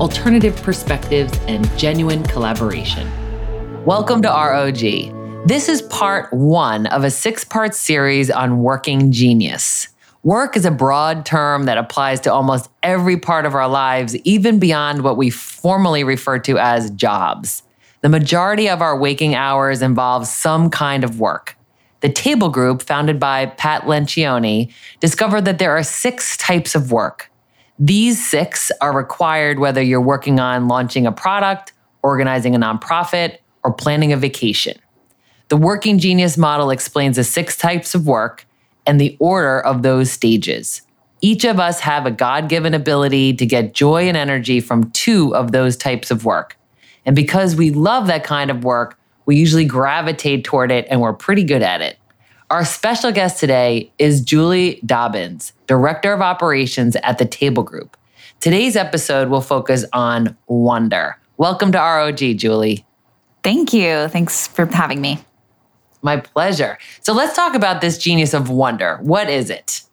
alternative perspectives, and genuine collaboration. Welcome to ROG. This is part one of a six part series on working genius. Work is a broad term that applies to almost every part of our lives, even beyond what we formally refer to as jobs. The majority of our waking hours involve some kind of work. The Table Group, founded by Pat Lencioni, discovered that there are six types of work. These six are required whether you're working on launching a product, organizing a nonprofit, or planning a vacation. The Working Genius model explains the six types of work and the order of those stages. Each of us have a God given ability to get joy and energy from two of those types of work. And because we love that kind of work, we usually gravitate toward it and we're pretty good at it. Our special guest today is Julie Dobbins, Director of Operations at the Table Group. Today's episode will focus on wonder. Welcome to ROG, Julie. Thank you. Thanks for having me. My pleasure. So let's talk about this genius of wonder. What is it?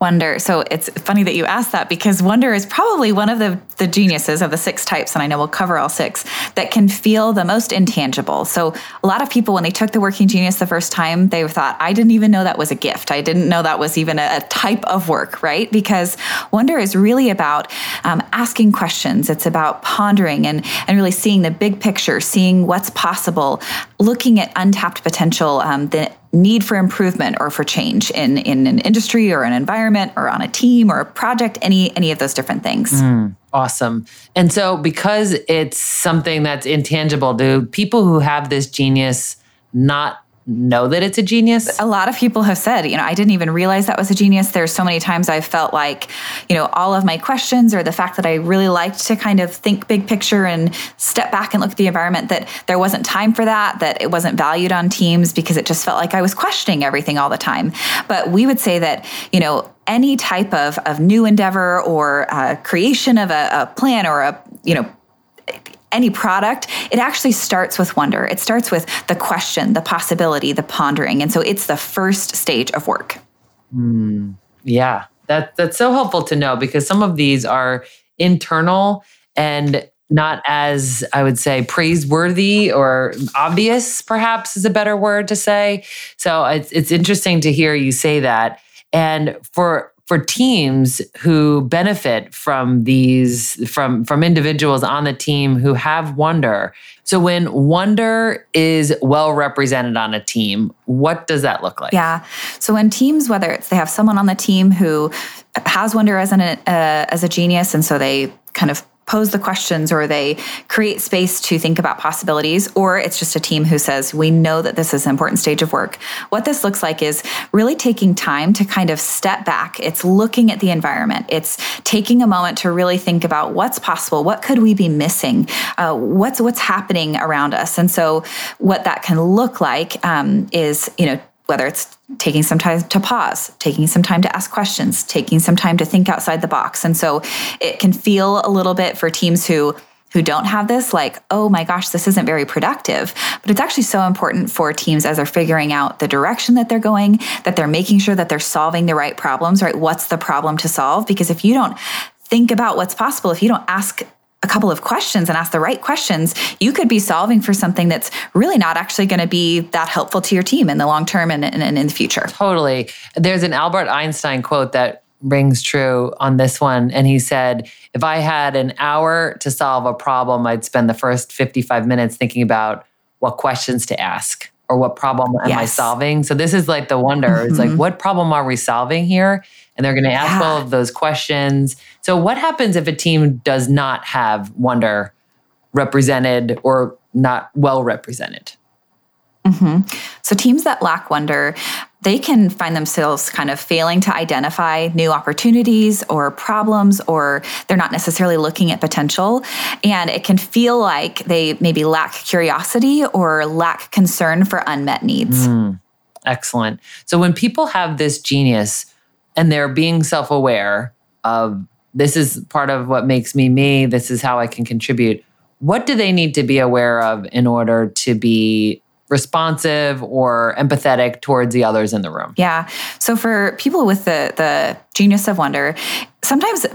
Wonder. So it's funny that you asked that because wonder is probably one of the, the geniuses of the six types, and I know we'll cover all six, that can feel the most intangible. So a lot of people, when they took the working genius the first time, they thought, I didn't even know that was a gift. I didn't know that was even a, a type of work, right? Because wonder is really about um, asking questions. It's about pondering and, and really seeing the big picture, seeing what's possible, looking at untapped potential, um, need for improvement or for change in in an industry or an environment or on a team or a project any any of those different things mm, Awesome. And so, because it's something that's intangible, do people who have this genius not know that it's a genius? a lot of people have said you know i didn't even realize that was a genius there's so many times I've felt like you know all of my questions or the fact that i really liked to kind of think big picture and step back and look at the environment that there wasn't time for that that it wasn't valued on teams because it just felt like i was questioning everything all the time but we would say that you know any type of, of new endeavor or uh, creation of a, a plan or a you know any product, it actually starts with wonder. It starts with the question, the possibility, the pondering. And so it's the first stage of work. Hmm. Yeah, that that's so helpful to know because some of these are internal and not as I would say praiseworthy or obvious, perhaps is a better word to say. So it's it's interesting to hear you say that. And for for teams who benefit from these from from individuals on the team who have wonder. So when wonder is well represented on a team, what does that look like? Yeah. So when teams, whether it's they have someone on the team who has wonder as an uh, as a genius, and so they kind of pose the questions or they create space to think about possibilities, or it's just a team who says, We know that this is an important stage of work. What this looks like is really taking time to kind of step back. It's looking at the environment, it's taking a moment to really think about what's possible, what could we be missing, uh, what's what's happening around us. And so, what that can look like um, is, you know, whether it's taking some time to pause, taking some time to ask questions, taking some time to think outside the box. And so it can feel a little bit for teams who who don't have this like, oh my gosh, this isn't very productive. But it's actually so important for teams as they're figuring out the direction that they're going, that they're making sure that they're solving the right problems, right? What's the problem to solve? Because if you don't think about what's possible, if you don't ask a couple of questions and ask the right questions, you could be solving for something that's really not actually going to be that helpful to your team in the long term and, and, and in the future. Totally. There's an Albert Einstein quote that rings true on this one. And he said, if I had an hour to solve a problem, I'd spend the first 55 minutes thinking about what questions to ask or what problem am I solving. So this is like the wonder. It's like, Mhm. what problem are we solving here? And they're going to ask Yeah. all of those questions. So what happens if a team does not have wonder represented or not well represented? So teams that lack wonder, they can find themselves kind of failing to identify new opportunities or problems, or they're not necessarily looking at potential. And it can feel like they maybe lack curiosity or lack concern for unmet needs. Hmm. Excellent. So when people have this genius and they're being self aware of this is part of what makes me me, this is how I can contribute, what do they need to be aware of in order to be responsive or empathetic towards the others in the room? Yeah. So for people with the the genius of wonder, sometimes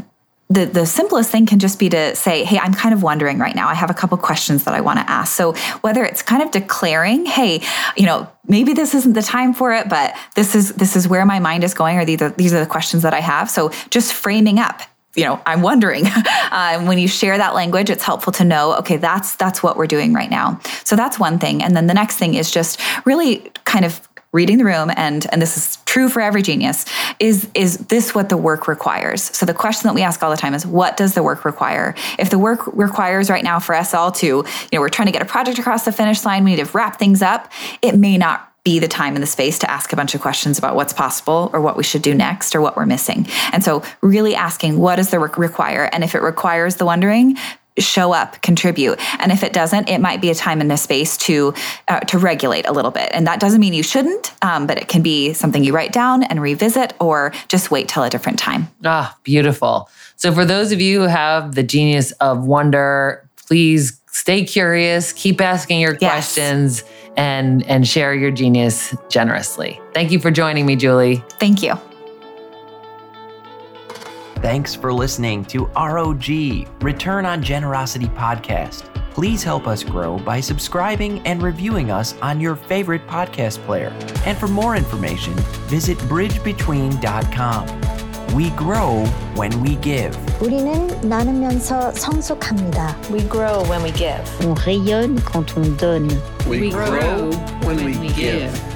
the, the simplest thing can just be to say, Hey, I'm kind of wondering right now. I have a couple questions that I want to ask. So whether it's kind of declaring, Hey, you know, maybe this isn't the time for it, but this is this is where my mind is going, or these are, these are the questions that I have. So just framing up you know i'm wondering uh, when you share that language it's helpful to know okay that's that's what we're doing right now. So that's one thing. And then the next thing is just really kind of reading the room and and this is true for every genius is is this what the work requires? So the question that we ask all the time is what does the work require? If the work requires right now for us all to you know we're trying to get a project across the finish line we need to wrap things up it may not be the time and the space to ask a bunch of questions about what's possible or what we should do next or what we're missing. And so, really asking what does the work require? And if it requires the wondering, show up contribute and if it doesn't it might be a time and a space to uh, to regulate a little bit and that doesn't mean you shouldn't um, but it can be something you write down and revisit or just wait till a different time Ah, beautiful. So, for those of you who have the genius of wonder, please stay curious, keep asking your Yes. questions, and and share your genius generously. Thank you for joining me, Julie. thank you Thanks for listening to ROG, Return on Generosity Podcast. Please help us grow by subscribing and reviewing us on your favorite podcast player. And for more information, visit bridgebetween.com. We grow when we give. 우리는 나누면서 성숙합니다. We grow when we give. On rayonne quand on donne. We, We grow, grow when, when we, we give. give.